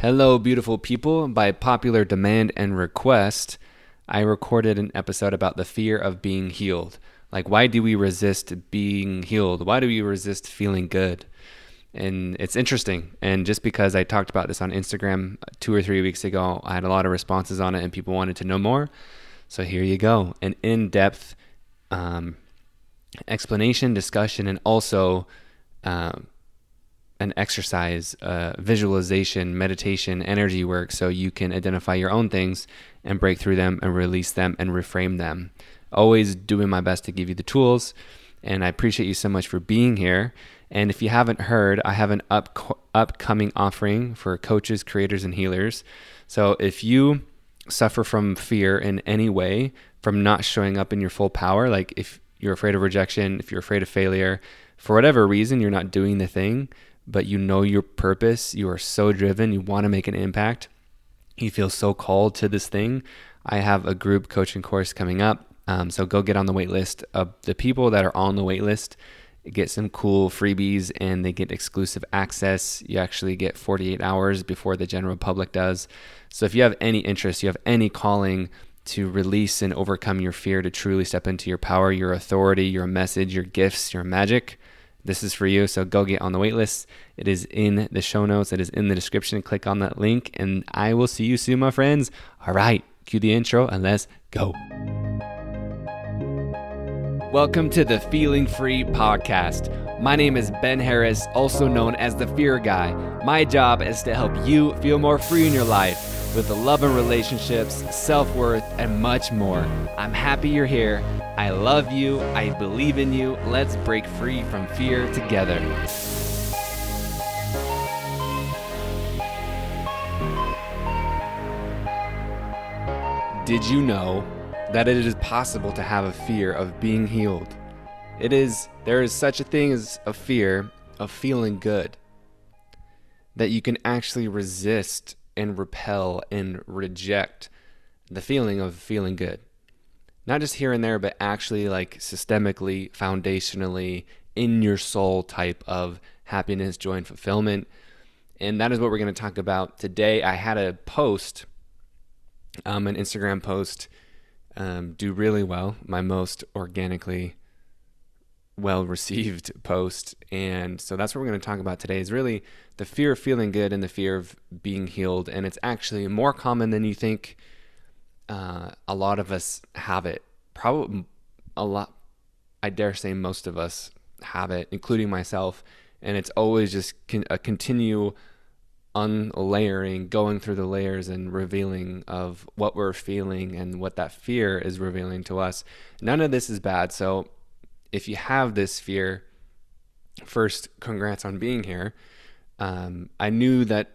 Hello, beautiful people. By popular demand and request, I recorded an episode about the fear of being healed. Like, why do we resist being healed? Why do we resist feeling good? And it's interesting. And just because I talked about this on Instagram two or three weeks ago, I had a lot of responses on it and people wanted to know more. So here you go an in depth um, explanation, discussion, and also. Um, an exercise, uh, visualization, meditation, energy work so you can identify your own things and break through them and release them and reframe them. Always doing my best to give you the tools. And I appreciate you so much for being here. And if you haven't heard, I have an up, upcoming offering for coaches, creators, and healers. So if you suffer from fear in any way, from not showing up in your full power, like if you're afraid of rejection, if you're afraid of failure, for whatever reason, you're not doing the thing, but you know your purpose, you are so driven, you want to make an impact, you feel so called to this thing. I have a group coaching course coming up. Um, so go get on the wait list. Of the people that are on the wait list get some cool freebies and they get exclusive access. You actually get 48 hours before the general public does. So if you have any interest, you have any calling to release and overcome your fear, to truly step into your power, your authority, your message, your gifts, your magic, this is for you. So go get on the waitlist. It is in the show notes, it is in the description. Click on that link, and I will see you soon, my friends. All right, cue the intro and let's go. Welcome to the Feeling Free Podcast. My name is Ben Harris, also known as the Fear Guy. My job is to help you feel more free in your life with the love and relationships, self worth, and much more. I'm happy you're here. I love you. I believe in you. Let's break free from fear together. Did you know that it is possible to have a fear of being healed? It is, there is such a thing as a fear of feeling good. That you can actually resist and repel and reject the feeling of feeling good. Not just here and there, but actually like systemically, foundationally, in your soul type of happiness, joy, and fulfillment. And that is what we're going to talk about today. I had a post, um, an Instagram post, um, do really well, my most organically well received post. And so that's what we're going to talk about today is really the fear of feeling good and the fear of being healed. And it's actually more common than you think. Uh, a lot of us have it. Probably a lot, I dare say most of us have it, including myself. And it's always just con- a continue unlayering, going through the layers and revealing of what we're feeling and what that fear is revealing to us. None of this is bad. So if you have this fear, first, congrats on being here. Um, I knew that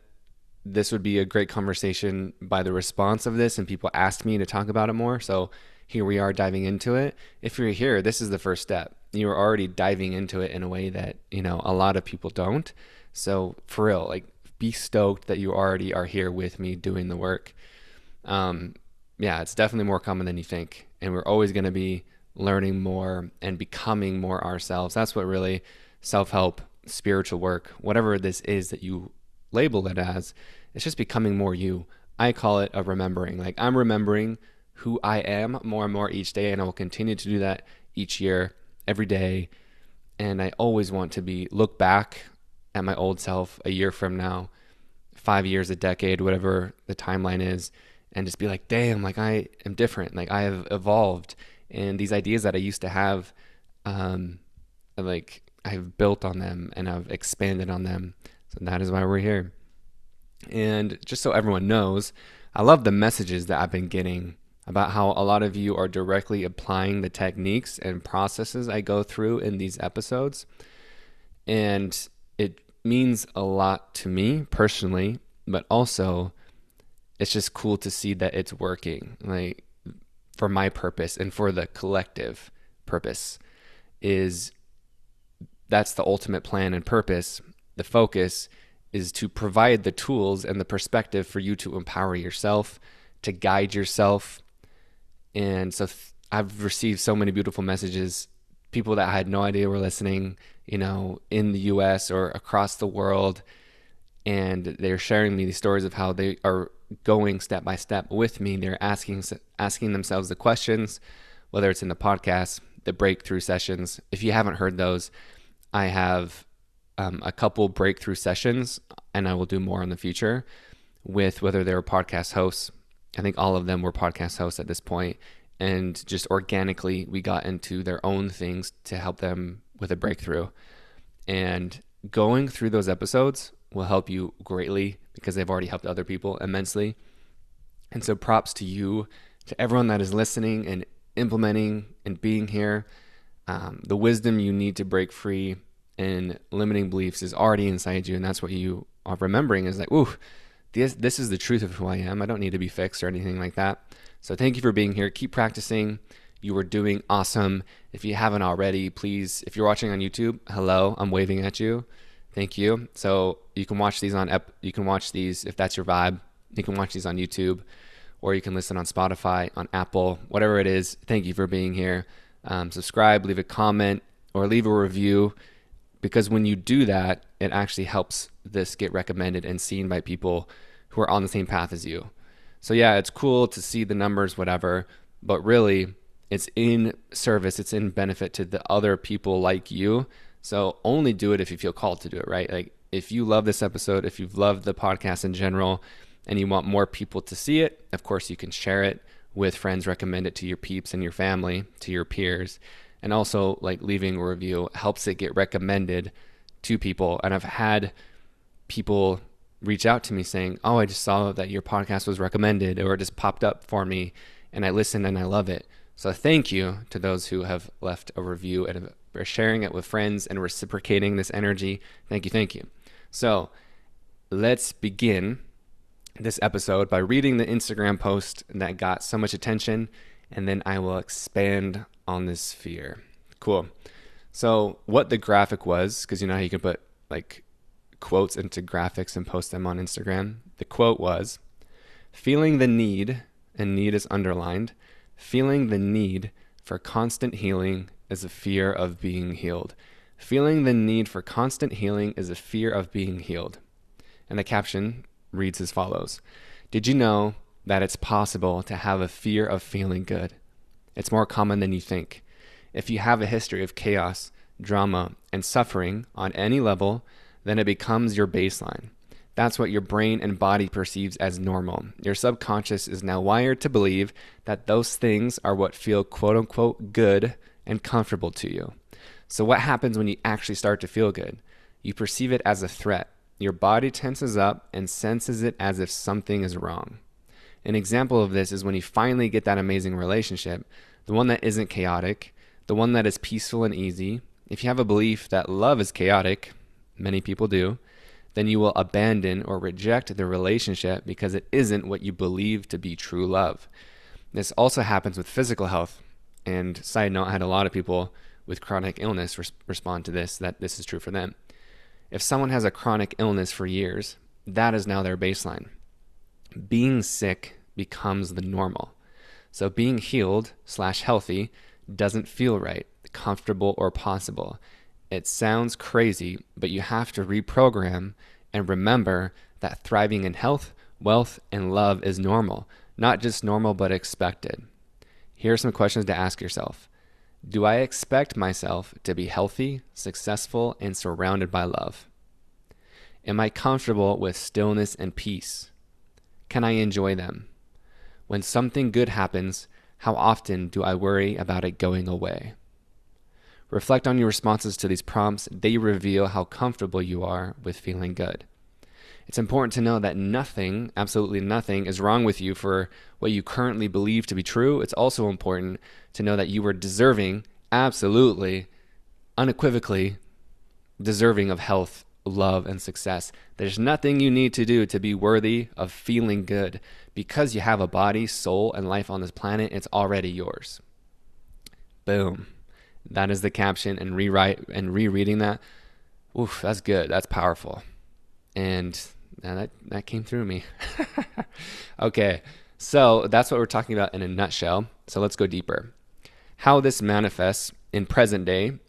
this would be a great conversation by the response of this, and people asked me to talk about it more. So here we are diving into it. If you're here, this is the first step. You're already diving into it in a way that, you know, a lot of people don't. So for real, like be stoked that you already are here with me doing the work. Um, yeah, it's definitely more common than you think. And we're always going to be learning more and becoming more ourselves. That's what really self help, spiritual work, whatever this is that you label it as, it's just becoming more you. I call it a remembering. Like I'm remembering who I am more and more each day, and I will continue to do that each year, every day. And I always want to be look back at my old self a year from now, five years, a decade, whatever the timeline is, and just be like, damn, like I am different. Like I have evolved and these ideas that I used to have, um, like I've built on them and I've expanded on them. So that is why we're here. And just so everyone knows, I love the messages that I've been getting about how a lot of you are directly applying the techniques and processes I go through in these episodes. And it means a lot to me personally, but also it's just cool to see that it's working. Like for my purpose and for the collective purpose is that's the ultimate plan and purpose. The focus is to provide the tools and the perspective for you to empower yourself, to guide yourself. And so th- I've received so many beautiful messages, people that I had no idea were listening, you know, in the US or across the world, and they're sharing me these stories of how they are going step by step with me. They're asking asking themselves the questions, whether it's in the podcast, the breakthrough sessions. If you haven't heard those, I have um, a couple breakthrough sessions, and I will do more in the future with whether they're podcast hosts. I think all of them were podcast hosts at this point, and just organically we got into their own things to help them with a breakthrough. And going through those episodes will help you greatly because they've already helped other people immensely. And so props to you, to everyone that is listening and implementing and being here. Um, the wisdom you need to break free and limiting beliefs is already inside you, and that's what you are remembering is like, ooh, this this is the truth of who I am. I don't need to be fixed or anything like that. So thank you for being here. Keep practicing. You are doing awesome. If you haven't already, please, if you're watching on YouTube, hello, I'm waving at you. Thank you. So you can watch these on ep- you can watch these if that's your vibe. You can watch these on YouTube, or you can listen on Spotify, on Apple, whatever it is. Thank you for being here. Um, subscribe, leave a comment, or leave a review, because when you do that, it actually helps this get recommended and seen by people who are on the same path as you. So yeah, it's cool to see the numbers, whatever, but really, it's in service, it's in benefit to the other people like you so only do it if you feel called to do it, right? Like if you love this episode, if you've loved the podcast in general, and you want more people to see it, of course you can share it with friends, recommend it to your peeps and your family, to your peers. And also like leaving a review helps it get recommended to people. And I've had people reach out to me saying, "Oh, I just saw that your podcast was recommended or it just popped up for me and I listened and I love it." So thank you to those who have left a review and are sharing it with friends and reciprocating this energy. Thank you, thank you. So let's begin this episode by reading the Instagram post that got so much attention, and then I will expand on this fear. Cool. So, what the graphic was, because you know how you can put like quotes into graphics and post them on Instagram? The quote was Feeling the need, and need is underlined, feeling the need for constant healing is a fear of being healed. Feeling the need for constant healing is a fear of being healed. And the caption reads as follows Did you know that it's possible to have a fear of feeling good? It's more common than you think. If you have a history of chaos, drama, and suffering on any level, then it becomes your baseline. That's what your brain and body perceives as normal. Your subconscious is now wired to believe that those things are what feel quote unquote good and comfortable to you. So, what happens when you actually start to feel good? You perceive it as a threat. Your body tenses up and senses it as if something is wrong. An example of this is when you finally get that amazing relationship, the one that isn't chaotic, the one that is peaceful and easy. If you have a belief that love is chaotic, many people do, then you will abandon or reject the relationship because it isn't what you believe to be true love. This also happens with physical health. And side note, I had a lot of people with chronic illness res- respond to this that this is true for them. If someone has a chronic illness for years, that is now their baseline. Being sick becomes the normal. So being healed slash healthy doesn't feel right, comfortable, or possible. It sounds crazy, but you have to reprogram and remember that thriving in health, wealth, and love is normal, not just normal, but expected. Here are some questions to ask yourself Do I expect myself to be healthy, successful, and surrounded by love? Am I comfortable with stillness and peace? Can I enjoy them? When something good happens, how often do I worry about it going away? Reflect on your responses to these prompts. They reveal how comfortable you are with feeling good. It's important to know that nothing, absolutely nothing, is wrong with you for what you currently believe to be true. It's also important to know that you are deserving, absolutely, unequivocally deserving of health, love, and success. There's nothing you need to do to be worthy of feeling good. Because you have a body, soul, and life on this planet, it's already yours. Boom. That is the caption, and rewrite and rereading that. Oof, that's good. That's powerful and that that came through me. okay, so that's what we're talking about in a nutshell. So let's go deeper. How this manifests in present day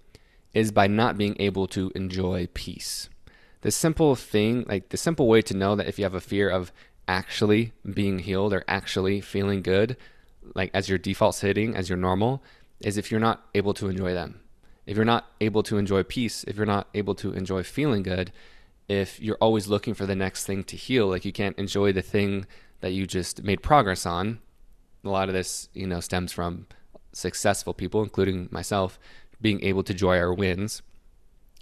is by not being able to enjoy peace. the simple thing, like the simple way to know that if you have a fear of actually being healed or actually feeling good, like as your default setting, as your normal, is if you're not able to enjoy them. If you're not able to enjoy peace, if you're not able to enjoy feeling good, if you're always looking for the next thing to heal, like you can't enjoy the thing that you just made progress on. A lot of this, you know, stems from successful people, including myself, being able to enjoy our wins.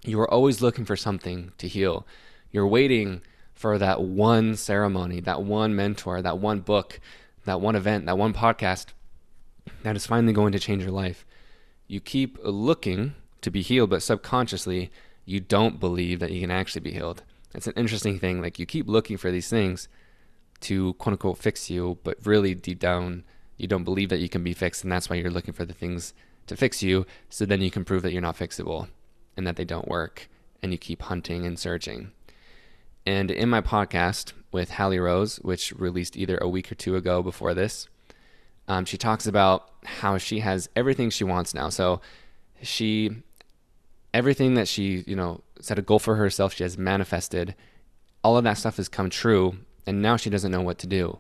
You are always looking for something to heal. You're waiting for that one ceremony, that one mentor, that one book, that one event, that one podcast that is finally going to change your life. You keep looking to be healed, but subconsciously, you don't believe that you can actually be healed. It's an interesting thing. Like, you keep looking for these things to quote unquote fix you, but really deep down, you don't believe that you can be fixed. And that's why you're looking for the things to fix you. So then you can prove that you're not fixable and that they don't work. And you keep hunting and searching. And in my podcast with Hallie Rose, which released either a week or two ago before this, um, she talks about how she has everything she wants now. So she, everything that she, you know, set a goal for herself, she has manifested. All of that stuff has come true, and now she doesn't know what to do.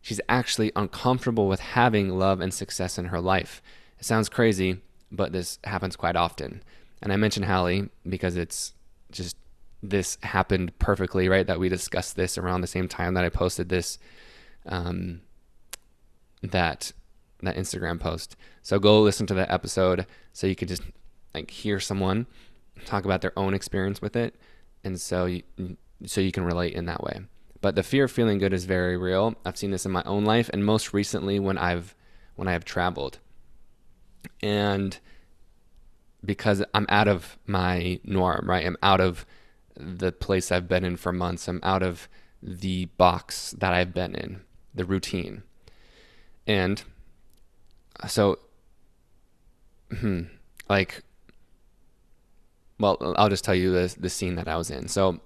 She's actually uncomfortable with having love and success in her life. It sounds crazy, but this happens quite often. And I mention Hallie because it's just this happened perfectly, right? That we discussed this around the same time that I posted this, um, that that Instagram post. So go listen to that episode so you can just like hear someone talk about their own experience with it, and so you, so you can relate in that way. But the fear of feeling good is very real. I've seen this in my own life, and most recently when I've when I have traveled, and because I'm out of my norm, right? I'm out of the place I've been in for months. I'm out of the box that I've been in, the routine. And so, hmm, like, well, I'll just tell you the, the scene that I was in. So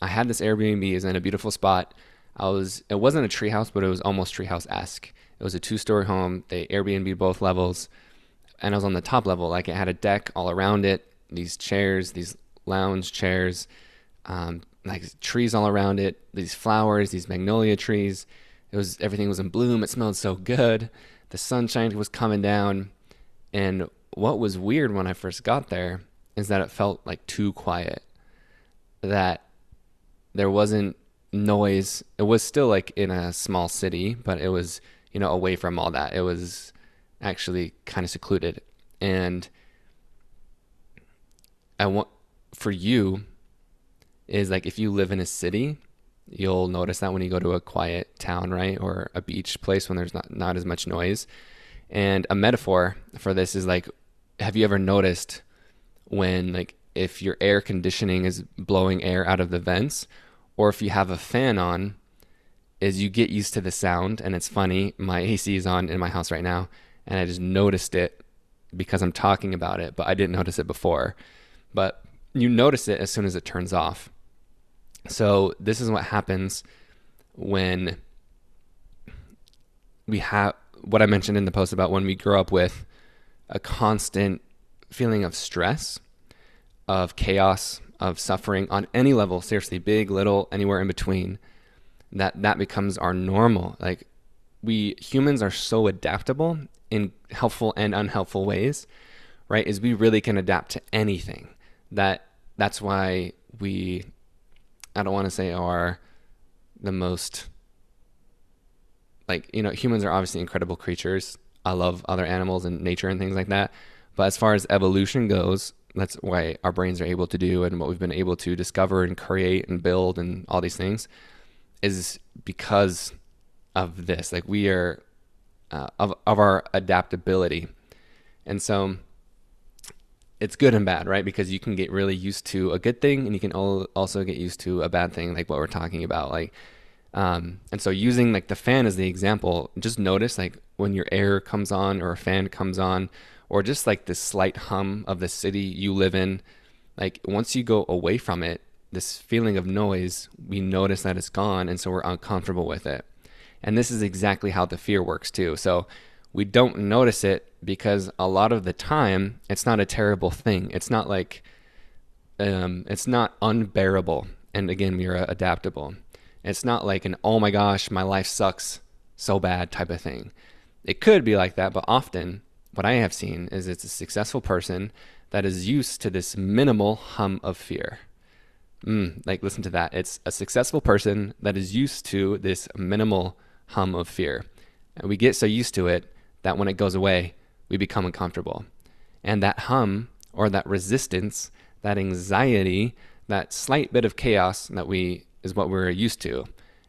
I had this Airbnb, is in a beautiful spot. I was, it wasn't a treehouse, but it was almost treehouse esque. It was a two story home. They Airbnb both levels. And I was on the top level. Like it had a deck all around it, these chairs, these lounge chairs, um, like trees all around it, these flowers, these magnolia trees. It was everything was in bloom. It smelled so good. The sunshine was coming down, and what was weird when I first got there is that it felt like too quiet. That there wasn't noise. It was still like in a small city, but it was you know away from all that. It was actually kind of secluded, and I want for you is like if you live in a city, you'll notice that when you go to a quiet town, right, or a beach place when there's not not as much noise. And a metaphor for this is like, have you ever noticed when like if your air conditioning is blowing air out of the vents, or if you have a fan on, is you get used to the sound. And it's funny, my AC is on in my house right now, and I just noticed it because I'm talking about it, but I didn't notice it before. But you notice it as soon as it turns off. So this is what happens when we have what I mentioned in the post about when we grow up with a constant feeling of stress, of chaos, of suffering on any level, seriously, big, little, anywhere in between, that that becomes our normal. Like we humans are so adaptable in helpful and unhelpful ways, right? Is we really can adapt to anything. That that's why we I don't want to say are the most like you know humans are obviously incredible creatures. I love other animals and nature and things like that. But as far as evolution goes, that's why our brains are able to do and what we've been able to discover and create and build and all these things is because of this. Like we are uh, of of our adaptability, and so it's good and bad, right? Because you can get really used to a good thing, and you can also get used to a bad thing, like what we're talking about. Like, um, and so using like the fan as the example, just notice like when your air comes on or a fan comes on, or just like the slight hum of the city you live in. Like once you go away from it, this feeling of noise, we notice that it's gone, and so we're uncomfortable with it. And this is exactly how the fear works too. So we don't notice it because a lot of the time it's not a terrible thing. It's not like um, it's not unbearable. And again, we are adaptable. It's not like an oh my gosh, my life sucks so bad type of thing. It could be like that, but often what I have seen is it's a successful person that is used to this minimal hum of fear. Mm, like, listen to that. It's a successful person that is used to this minimal hum of fear. And we get so used to it that when it goes away, we become uncomfortable. And that hum or that resistance, that anxiety, that slight bit of chaos that we is what we're used to.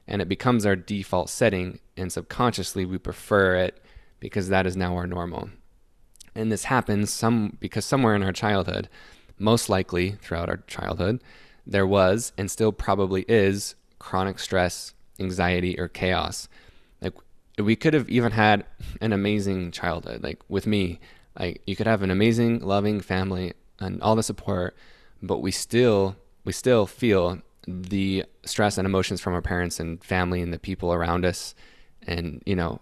And it becomes our default setting, and subconsciously we prefer it because that is now our normal. And this happens some because somewhere in our childhood, most likely throughout our childhood, there was and still probably is chronic stress, anxiety, or chaos. Like we could have even had an amazing childhood. Like with me, like you could have an amazing, loving family and all the support, but we still we still feel the stress and emotions from our parents and family and the people around us. And you know,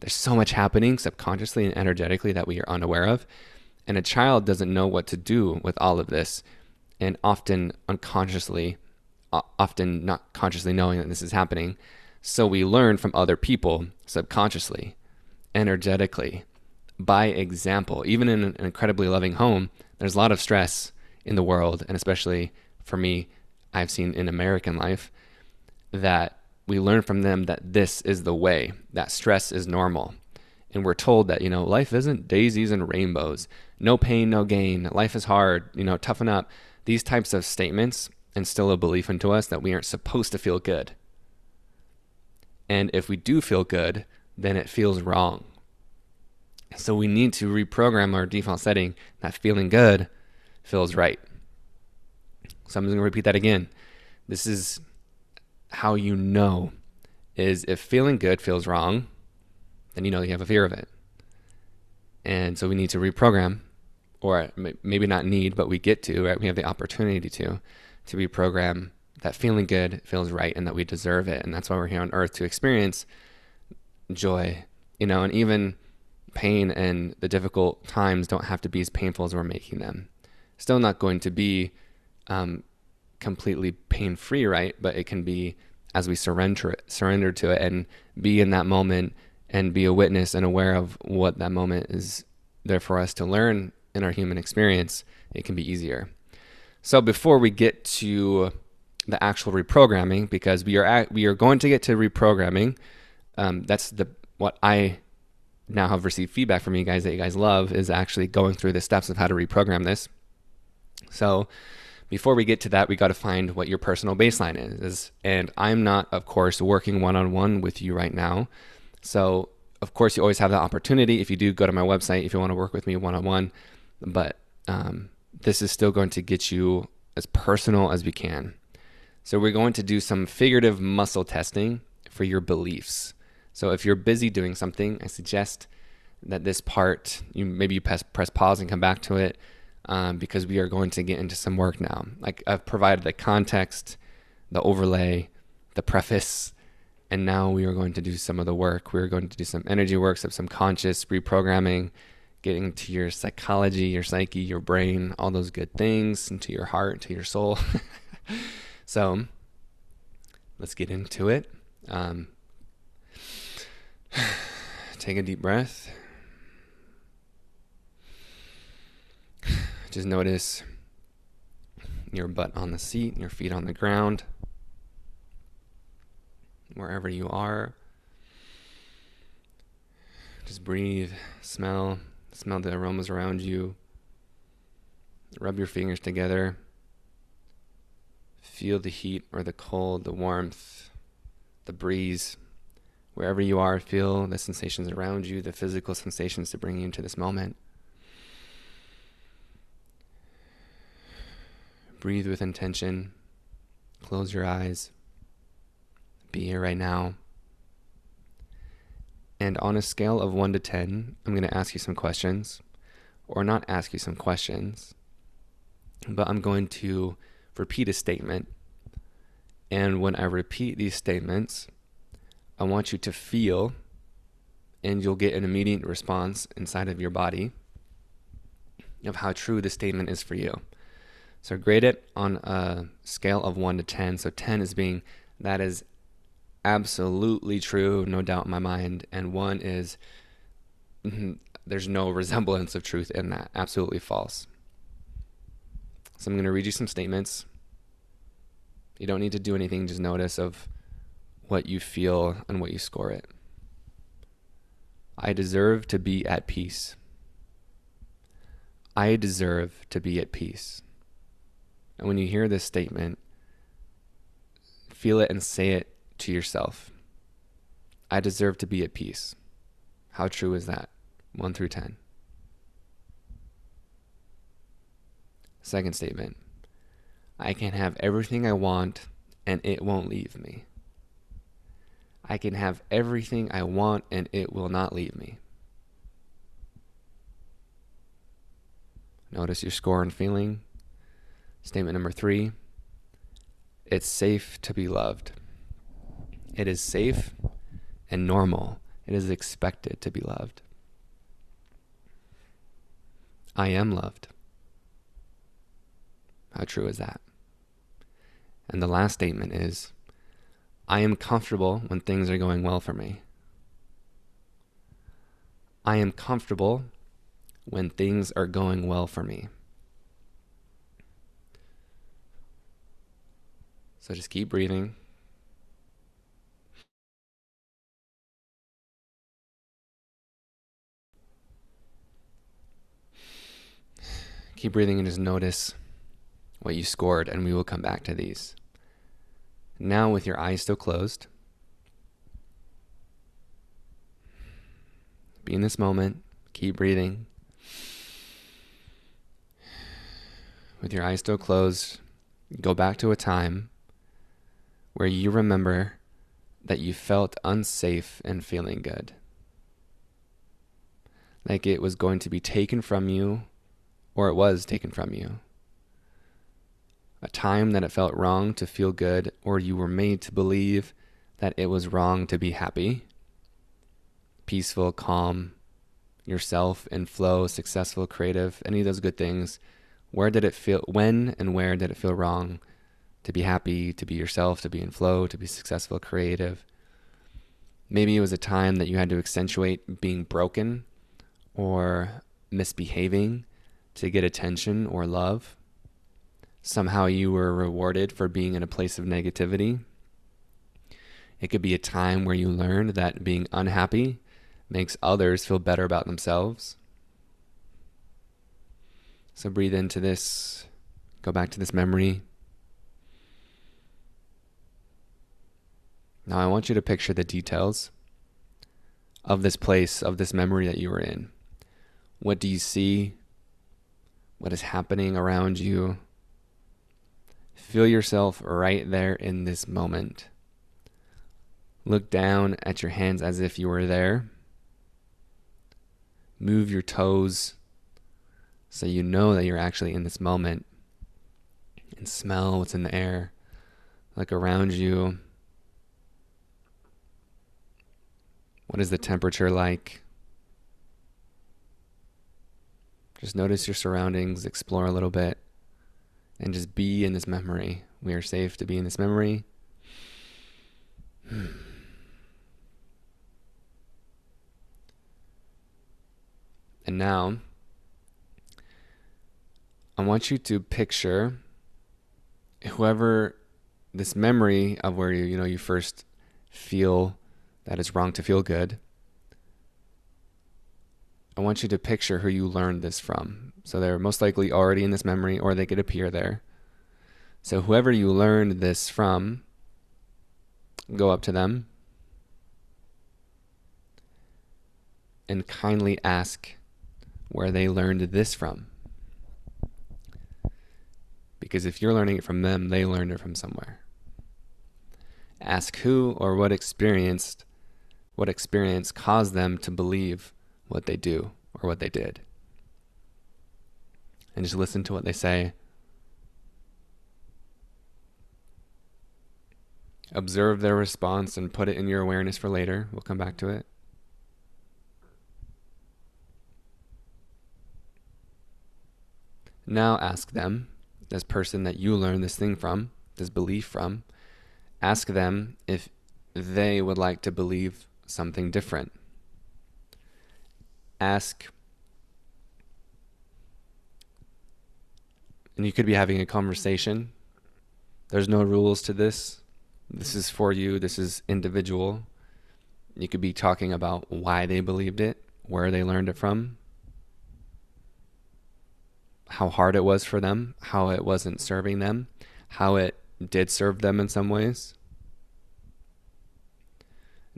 there's so much happening subconsciously and energetically that we are unaware of. And a child doesn't know what to do with all of this and often unconsciously, often not consciously knowing that this is happening. So we learn from other people subconsciously, energetically, by example. Even in an incredibly loving home, there's a lot of stress in the world, and especially for me, I've seen in American life that we learn from them that this is the way, that stress is normal. And we're told that, you know, life isn't daisies and rainbows. No pain, no gain. Life is hard, you know, toughen up. These types of statements instill a belief into us that we aren't supposed to feel good. And if we do feel good, then it feels wrong. So we need to reprogram our default setting that feeling good feels right. So I'm just going to repeat that again. This is how you know is if feeling good feels wrong, then you know you have a fear of it. And so we need to reprogram or maybe not need, but we get to, right? We have the opportunity to, to reprogram that feeling good feels right and that we deserve it. And that's why we're here on earth to experience joy, you know, and even pain and the difficult times don't have to be as painful as we're making them. Still not going to be um, completely pain free, right? But it can be as we surrender surrender to it and be in that moment and be a witness and aware of what that moment is there for us to learn in our human experience, it can be easier. So before we get to the actual reprogramming, because we are at, we are going to get to reprogramming, um, that's the what I now have received feedback from you guys that you guys love is actually going through the steps of how to reprogram this. So before we get to that, we got to find what your personal baseline is. And I'm not, of course, working one on one with you right now. So, of course, you always have the opportunity. If you do go to my website, if you want to work with me one on one, but um, this is still going to get you as personal as we can. So we're going to do some figurative muscle testing for your beliefs. So if you're busy doing something, I suggest that this part you maybe you press press pause and come back to it um, because we are going to get into some work now. Like I've provided the context, the overlay, the preface, and now we are going to do some of the work. We are going to do some energy work, some, conscious reprogramming, getting to your psychology, your psyche, your brain, all those good things, into your heart, to your soul. so let's get into it. Um, take a deep breath. Just notice your butt on the seat, your feet on the ground, wherever you are. Just breathe, smell, Smell the aromas around you. Rub your fingers together. Feel the heat or the cold, the warmth, the breeze. Wherever you are, feel the sensations around you, the physical sensations to bring you into this moment. Breathe with intention. Close your eyes. Be here right now. And on a scale of 1 to 10, I'm going to ask you some questions, or not ask you some questions, but I'm going to repeat a statement. And when I repeat these statements, I want you to feel, and you'll get an immediate response inside of your body of how true the statement is for you. So grade it on a scale of 1 to 10. So 10 is being that is absolutely true, no doubt in my mind, and 1 is there's no resemblance of truth in that, absolutely false. So I'm going to read you some statements. You don't need to do anything, just notice of what you feel and what you score it. I deserve to be at peace. I deserve to be at peace. And when you hear this statement, feel it and say it to yourself. I deserve to be at peace. How true is that? 1 through 10. Second statement I can have everything I want and it won't leave me. I can have everything I want and it will not leave me. Notice your score and feeling. Statement number three it's safe to be loved. It is safe and normal. It is expected to be loved. I am loved. How true is that? And the last statement is I am comfortable when things are going well for me. I am comfortable when things are going well for me. So just keep breathing. Keep breathing and just notice what you scored, and we will come back to these. Now, with your eyes still closed, be in this moment, keep breathing. With your eyes still closed, go back to a time where you remember that you felt unsafe and feeling good. Like it was going to be taken from you, or it was taken from you a time that it felt wrong to feel good, or you were made to believe that it was wrong to be happy, peaceful, calm, yourself in flow, successful, creative, any of those good things. Where did it feel, when and where did it feel wrong to be happy, to be yourself, to be in flow, to be successful, creative? Maybe it was a time that you had to accentuate being broken or misbehaving to get attention or love somehow you were rewarded for being in a place of negativity. It could be a time where you learned that being unhappy makes others feel better about themselves. So breathe into this, go back to this memory. Now I want you to picture the details of this place, of this memory that you were in. What do you see? What is happening around you? Feel yourself right there in this moment. Look down at your hands as if you were there. Move your toes so you know that you're actually in this moment. And smell what's in the air. Look around you. What is the temperature like? Just notice your surroundings, explore a little bit and just be in this memory. We are safe to be in this memory. Hmm. And now, I want you to picture whoever this memory of where you you know you first feel that it's wrong to feel good. I want you to picture who you learned this from. So they're most likely already in this memory or they could appear there. So whoever you learned this from, go up to them and kindly ask where they learned this from. Because if you're learning it from them, they learned it from somewhere. Ask who or what experienced what experience caused them to believe what they do or what they did and just listen to what they say. Observe their response and put it in your awareness for later. We'll come back to it. Now ask them this person that you learned this thing from, this belief from, ask them if they would like to believe something different. Ask, and you could be having a conversation. There's no rules to this. This is for you, this is individual. You could be talking about why they believed it, where they learned it from, how hard it was for them, how it wasn't serving them, how it did serve them in some ways.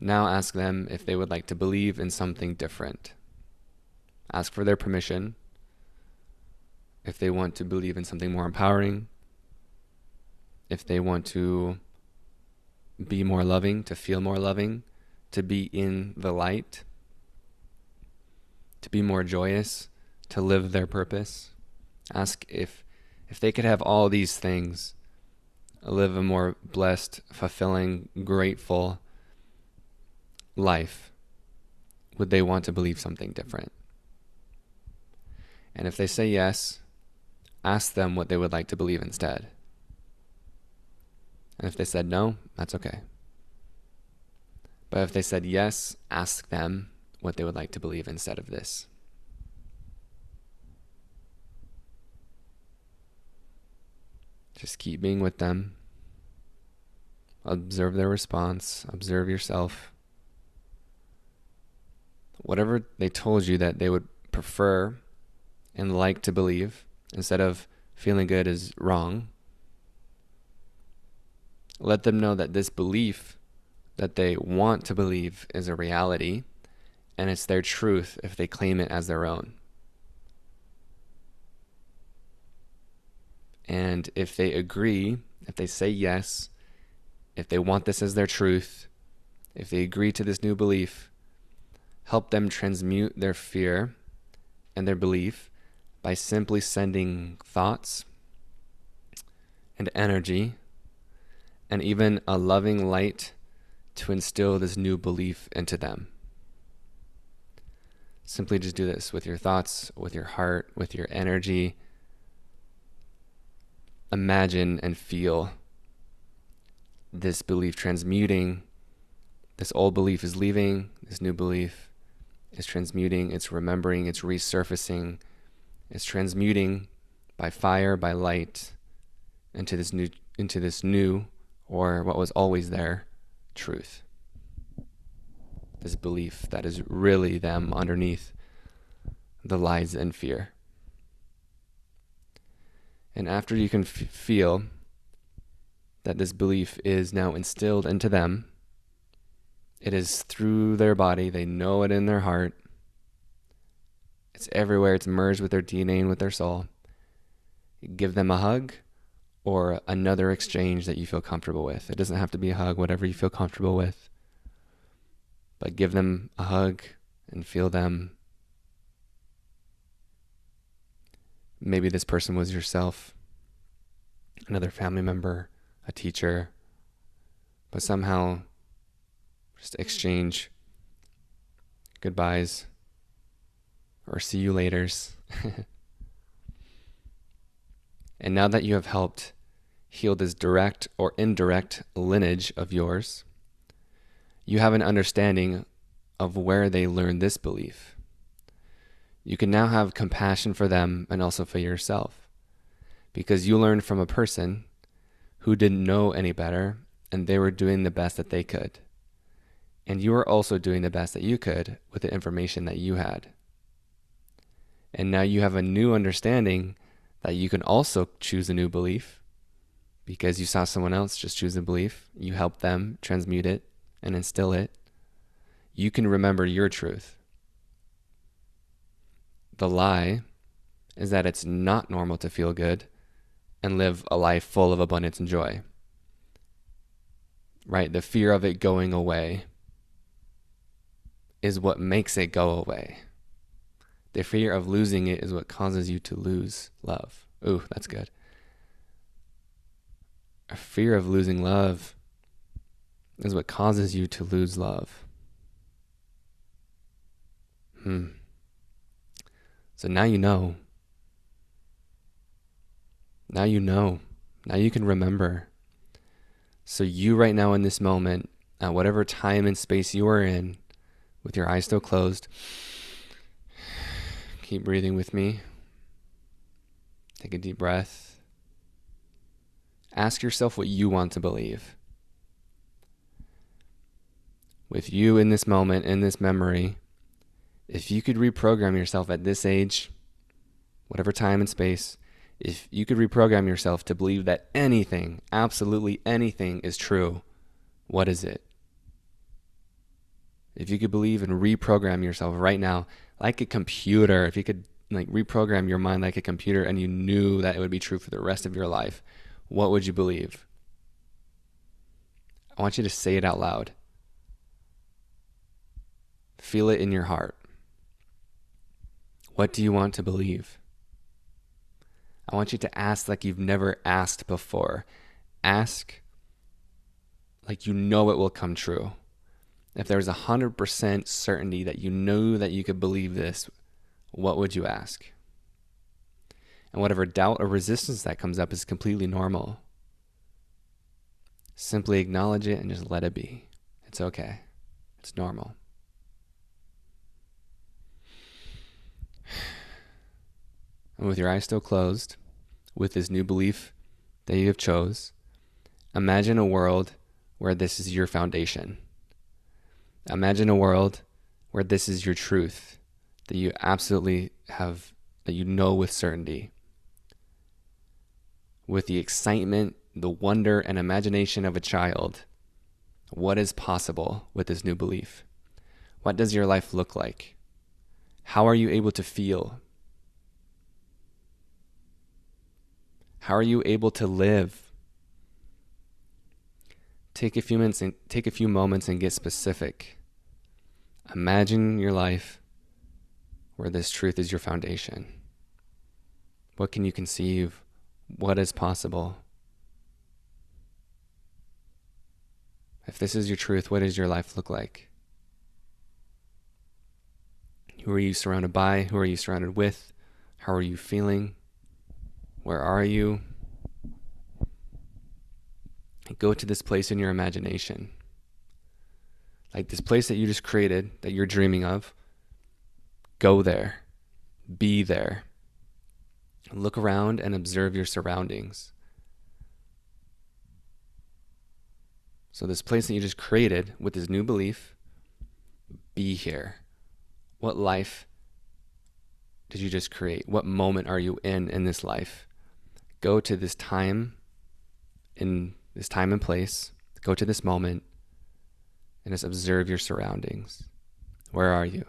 Now ask them if they would like to believe in something different. Ask for their permission. If they want to believe in something more empowering, if they want to be more loving, to feel more loving, to be in the light, to be more joyous, to live their purpose. Ask if if they could have all these things, live a more blessed, fulfilling, grateful life, would they want to believe something different? And if they say yes, ask them what they would like to believe instead. And if they said no, that's okay. But if they said yes, ask them what they would like to believe instead of this. Just keep being with them. Observe their response. Observe yourself. Whatever they told you that they would prefer and like to believe, instead of feeling good is wrong, let them know that this belief that they want to believe is a reality and it's their truth if they claim it as their own. And if they agree, if they say yes, if they want this as their truth, if they agree to this new belief, help them transmute their fear and their belief by simply sending thoughts and energy and even a loving light to instill this new belief into them. Simply just do this with your thoughts, with your heart, with your energy. Imagine and feel this belief transmuting. This old belief is leaving, this new belief is transmuting, it's remembering, it's resurfacing, it's transmuting by fire, by light into this new into this new or what was always there truth. This belief that is really them underneath the lies and fear. And after you can f- feel that this belief is now instilled into them, it is through their body, they know it in their heart. It's everywhere, it's merged with their DNA and with their soul. give them a hug or another exchange that you feel comfortable with. It doesn't have to be a hug, whatever you feel comfortable with. But give them a hug and feel them. Maybe this person was yourself, another family member, a teacher, but somehow just exchange goodbyes or see you laters. And now that you have helped heal this direct or indirect lineage of yours, you have an understanding of where they learned this belief. You can now have compassion for them and also for yourself because you learned from a person who didn't know any better and they were doing the best that they could. And you were also doing the best that you could with the information that you had. And now you have a new understanding that you can also choose a new belief because you saw someone else just choose a belief. You help them transmute it and instill it. You can remember your truth. The lie is that it's not normal to feel good and live a life full of abundance and joy. Right? The fear of it going away is what makes it go away. The fear of losing it is what causes you to lose love. Ooh, that's good. A fear of losing love is what causes you to lose love. Hmm. So now you know. Now you know. Now you can remember. So, you right now in this moment, at whatever time and space you are in, with your eyes still closed, keep breathing with me. Take a deep breath. Ask yourself what you want to believe. With you in this moment, in this memory, if you could reprogram yourself at this age, whatever time and space, if you could reprogram yourself to believe that anything, absolutely anything is true, what is it? If you could believe and reprogram yourself right now like a computer, if you could like reprogram your mind like a computer and you knew that it would be true for the rest of your life, what would you believe? I want you to say it out loud. Feel it in your heart. What do you want to believe? I want you to ask like you've never asked before. Ask like you know it will come true. If there was a 100% certainty that you knew that you could believe this, what would you ask? And whatever doubt or resistance that comes up is completely normal. Simply acknowledge it and just let it be. It's okay. It's normal. And with your eyes still closed, with this new belief that you have chose, imagine a world where this is your foundation. Imagine a world where this is your truth that you absolutely have that you know with certainty. With the excitement, the wonder and imagination of a child, what is possible with this new belief? What does your life look like? How are you able to feel? How are you able to live? Take a few minutes and take a few moments and get specific. Imagine your life where this truth is your foundation. What can you conceive? What is possible? If this is your truth, what does your life look like? Who are you surrounded by? Who are you surrounded with? How are you feeling? Where are you? Go to this place in your imagination. Like this place that you just created, that you're dreaming of. Go there. Be there. Look around and observe your surroundings. So, this place that you just created with this new belief, be here. What life did you just create? What moment are you in in this life? go to this time in this time and place, go to this moment, and just observe your surroundings. Where are you?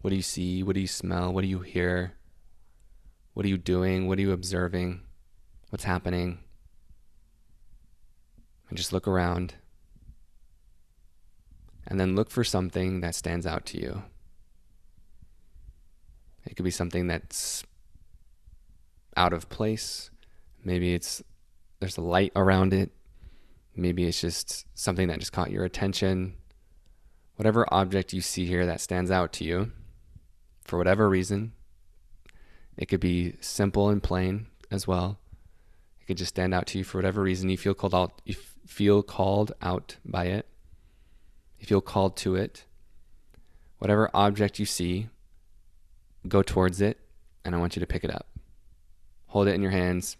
What do you see? What do you smell? What do you hear? What are you doing? What are you observing? What's happening? And just look around. And then look for something that stands out to you. It could be something that's out of place. Maybe it's there's a light around it. Maybe it's just something that just caught your attention. Whatever object you see here that stands out to you, for whatever reason, it could be simple and plain as well. It could just stand out to you for whatever reason. You feel called out. You feel called out by it. You feel called to it. Whatever object you see, go towards it, and I want you to pick it up hold it in your hands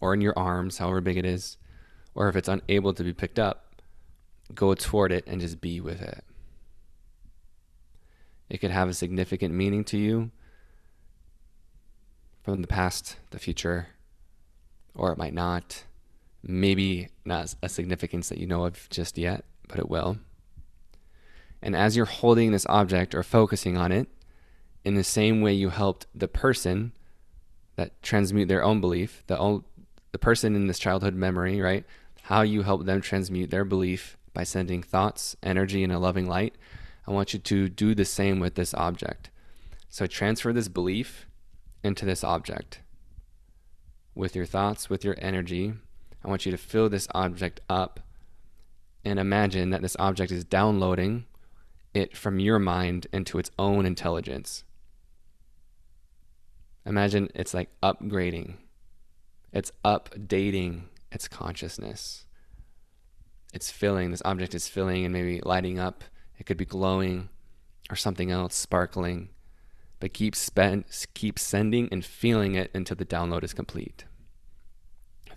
or in your arms, however big it is. Or if it's unable to be picked up, go toward it and just be with it. It could have a significant meaning to you from the past, the future, or it might not. Maybe not a significance that you know of just yet, but it will. And as you're holding this object or focusing on it, in the same way you helped the person that transmute their own belief, the own, the person in this childhood memory, right? How you help them transmute their belief by sending thoughts, energy, and a loving light. I want you to do the same with this object. So transfer this belief into this object with your thoughts, with your energy. I want you to fill this object up and imagine that this object is downloading it from your mind into its own intelligence. Imagine it's like upgrading It's updating its consciousness. It's filling, this object is filling and maybe lighting up. It could be glowing or something else, sparkling. But keep, spend, keep sending and feeling it until the download is complete.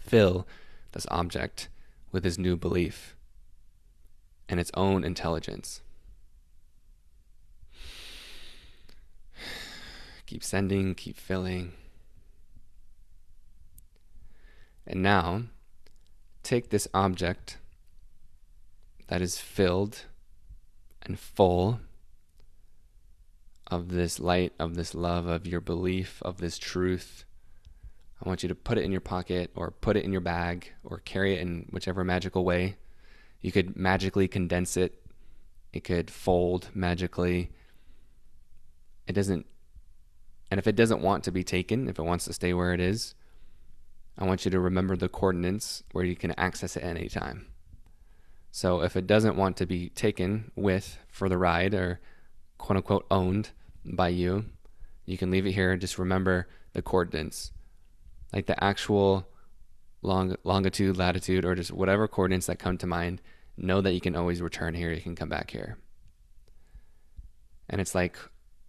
Fill this object with his new belief and its own intelligence. Keep sending, keep filling. And now, take this object that is filled and full of this light, of this love, of your belief, of this truth. I want you to put it in your pocket or put it in your bag or carry it in whichever magical way. You could magically condense it, it could fold magically. It doesn't and if it doesn't want to be taken, if it wants to stay where it is, I want you to remember the coordinates where you can access it anytime. So if it doesn't want to be taken with for the ride or quote unquote owned by you, you can leave it here. Just remember the coordinates, like the actual long, longitude, latitude, or just whatever coordinates that come to mind. Know that you can always return here. You can come back here. And it's like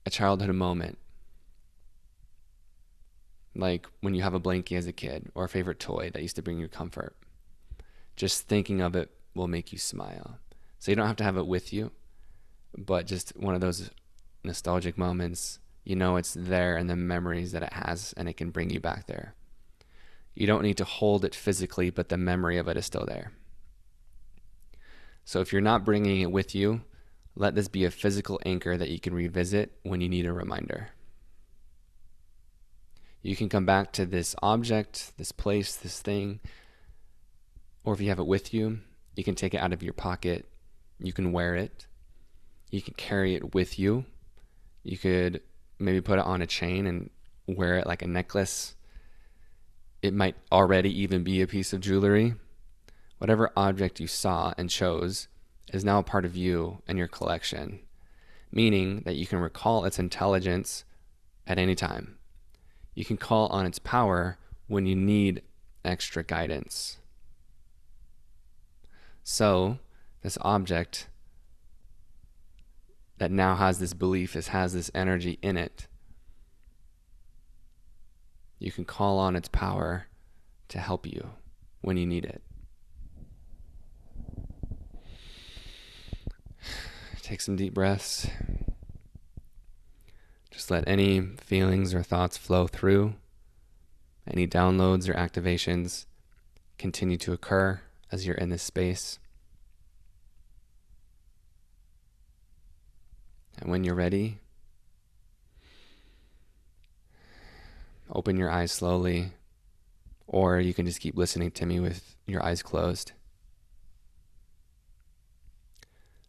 a childhood moment like when you have a blankie as a kid or a favorite toy that used to bring you comfort. Just thinking of it will make you smile. So you don't have to have it with you, but just one of those nostalgic moments, you know it's there and the memories that it has and it can bring you back there. You don't need to hold it physically, but the memory of it is still there. So if you're not bringing it with you, let this be a physical anchor that you can revisit when you need a reminder. You can come back to this object, this place, this thing, or if you have it with you, you can take it out of your pocket. You can wear it. You can carry it with you. You could maybe put it on a chain and wear it like a necklace. It might already even be a piece of jewelry. Whatever object you saw and chose is now a part of you and your collection, meaning that you can recall its intelligence at any time you can call on its power when you need extra guidance. So, this object that now has this belief, is has this energy in it, you can call on its power to help you when you need it. Take some deep breaths. Just let any feelings or thoughts flow through. Any downloads or activations continue to occur as you're in this space. And when you're ready, open your eyes slowly, or you can just keep listening to me with your eyes closed.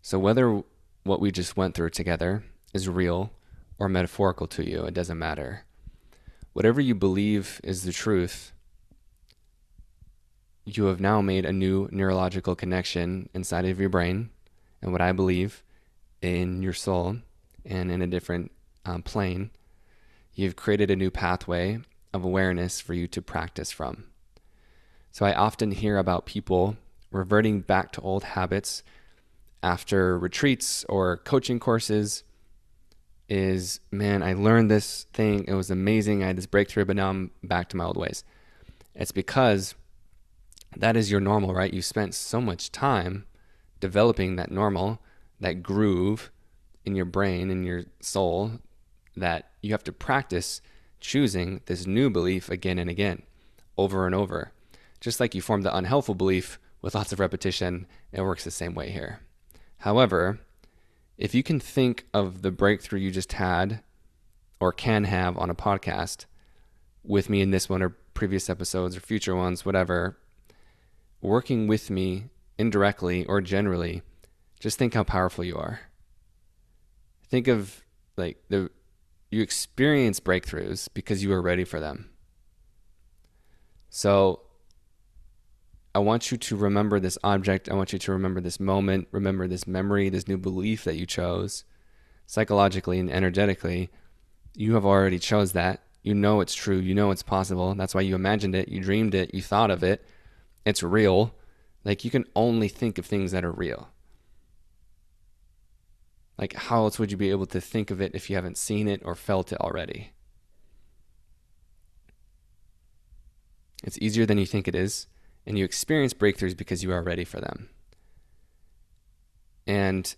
So, whether what we just went through together is real or metaphorical to you, it doesn't matter. Whatever you believe is the truth, you have now made a new neurological connection inside of your brain and what I believe in your soul and in a different um, plane. You've created a new pathway of awareness for you to practice from. So I often hear about people reverting back to old habits after retreats or coaching courses is man, I learned this thing. It was amazing. I had this breakthrough, but now I'm back to my old ways. It's because that is your normal, right? You spent so much time developing that normal, that groove in your brain and your soul that you have to practice choosing this new belief again and again, over and over. Just like you formed the unhelpful belief with lots of repetition, it works the same way here. However, if you can think of the breakthrough you just had or can have on a podcast with me in this one or previous episodes or future ones, whatever, working with me indirectly or generally, just think how powerful you are. Think of like the you experience breakthroughs because you are ready for them. So I want you to remember this object. I want you to remember this moment, remember this memory, this new belief that you chose. Psychologically and energetically, you have already chose that You know it's true. You know it's possible. That's why you imagined it. You dreamed it. You thought of it. It's real. Like you can only think of things that are real. Like, how else would you be able to think of it if you haven't seen it or felt it already? It's easier than you think it is, and you experience breakthroughs because you are ready for them. And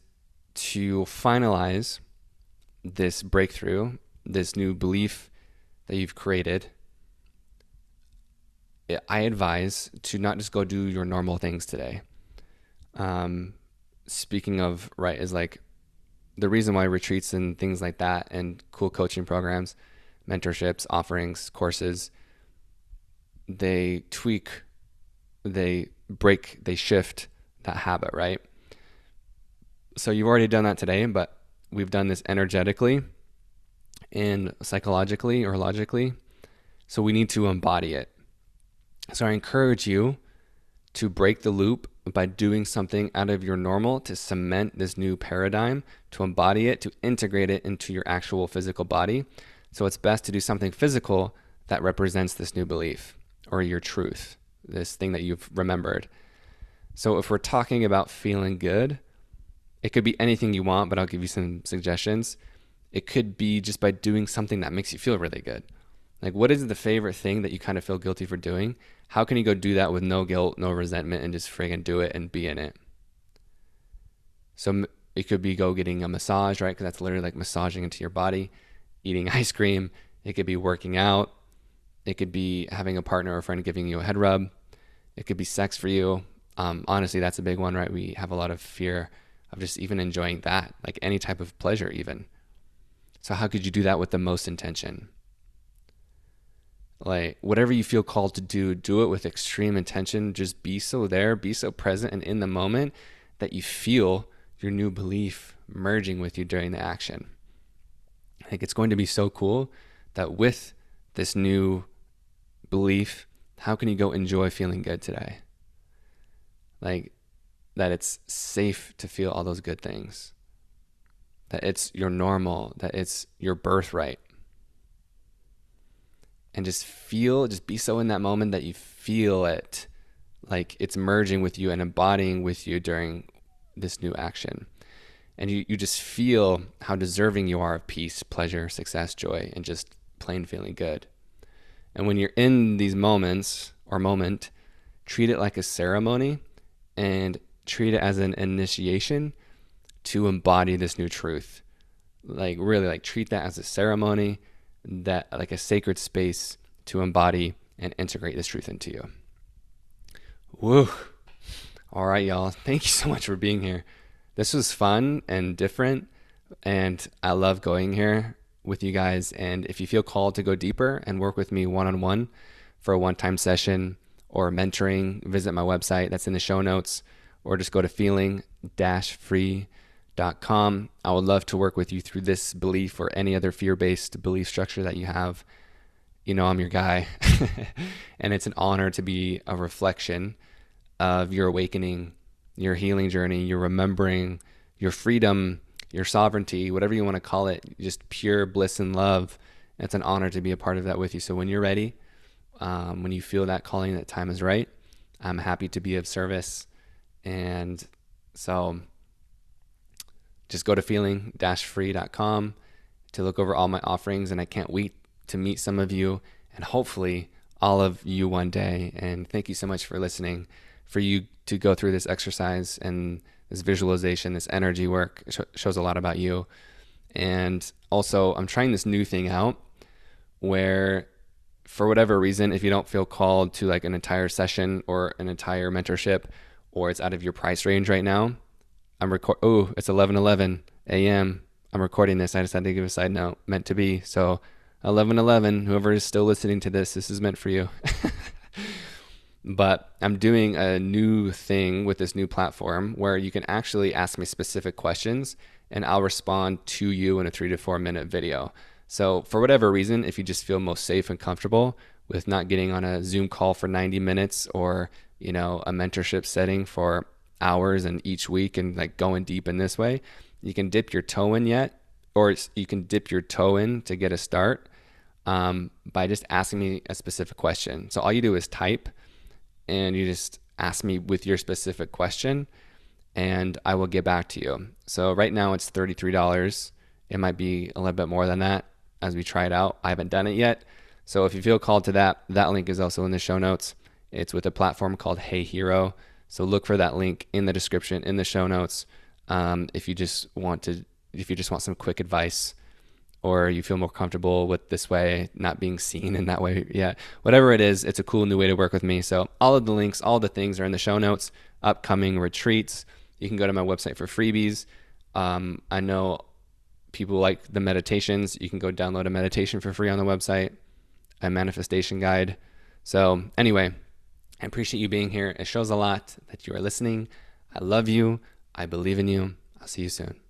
to finalize this breakthrough, this new belief that you've created, I advise to not just go do your normal things today. Um, speaking of, right, is like the reason why retreats and things like that and cool coaching programs, mentorships, offerings, courses, they tweak, they break, they shift that habit, right? So you've already done that today, but we've done this energetically and psychologically or logically. So we need to embody it. So I encourage you to break the loop by doing something out of your normal to cement this new paradigm, to embody it, to integrate it into your actual physical body. So it's best to do something physical that represents this new belief or your truth, this thing that you've remembered. So if we're talking about feeling good, it could be anything you want, but I'll give you some suggestions. It could be just by doing something that makes you feel really good. Like, what is the favorite thing that you kind of feel guilty for doing? How can you go do that with no guilt, no resentment, and just friggin' do it and be in it? So it could be go getting a massage, right? Because that's literally like massaging into your body, eating ice cream. It could be working out. It could be having a partner or friend giving you a head rub. It could be sex for you. Um, honestly, that's a big one, right? We have a lot of fear of just even enjoying that, like any type of pleasure, even. So, how could you do that with the most intention? Like, whatever you feel called to do, do it with extreme intention. Just be so there, be so present and in the moment that you feel your new belief merging with you during the action. I think it's going to be so cool that with this new belief, how can you go enjoy feeling good today? Like, that it's safe to feel all those good things, that it's your normal, that it's your birthright. And just feel, just be so in that moment that you feel it like it's merging with you and embodying with you during this new action. And you, you just feel how deserving you are of peace, pleasure, success, joy, and just plain feeling good. And when you're in these moments or moment, treat it like a ceremony and treat it as an initiation to embody this new truth. Like really like treat that as a ceremony, that like a sacred space to embody and integrate this truth into you. Woo. All right, y'all. Thank you so much for being here. This was fun and different, and I love going here with you guys. And if you feel called to go deeper and work with me one on one for a one time session or mentoring, visit my website that's in the show notes or just go to feeling free.com. I would love to work with you through this belief or any other fear based belief structure that you have. You know, I'm your guy. and it's an honor to be a reflection of your awakening, your healing journey, your remembering, your freedom, your sovereignty, whatever you want to call it, just pure bliss and love. It's an honor to be a part of that with you. So when you're ready, um, when you feel that calling, that time is right, I'm happy to be of service. And so just go to feeling free.com to look over all my offerings. And I can't wait to meet some of you and hopefully all of you one day. And thank you so much for listening, for you to go through this exercise and this visualization, this energy work sh- shows a lot about you. And also, I'm trying this new thing out where, for whatever reason, if you don't feel called to like an entire session or an entire mentorship, or it's out of your price range right now, I'm record. Oh, it's 11:11 a.m. I'm recording this. I just had to give a side note. Meant to be. So 11:11. Whoever is still listening to this, this is meant for you. but I'm doing a new thing with this new platform where you can actually ask me specific questions and I'll respond to you in a three to four minute video. So, for whatever reason, if you just feel most safe and comfortable with not getting on a Zoom call for 90 minutes or you know, a mentorship setting for hours and each week and like going deep in this way, you can dip your toe in yet, or you can dip your toe in to get a start. um, by just asking me a specific question. So all you do is type and you just ask me with your specific question and I will get back to you. So right now it's $33. It might be a little bit more than that as we try it out. I haven't done it yet. So if you feel called to that, that link is also in the show notes. It's with a platform called Hey Hero. So look for that link in the description, in the show notes. Um, if you just want to, if you just want some quick advice, or you feel more comfortable with this way, not being seen in that way. Yeah, whatever it is, it's a cool new way to work with me. So all of the links, all the things are in the show notes. Upcoming retreats. You can go to my website for freebies. Um, I know people like the meditations. You can go download a meditation for free on the website, a manifestation guide. So anyway, I appreciate you being here. It shows a lot that you are listening. I love you. I believe in you. I'll see you soon.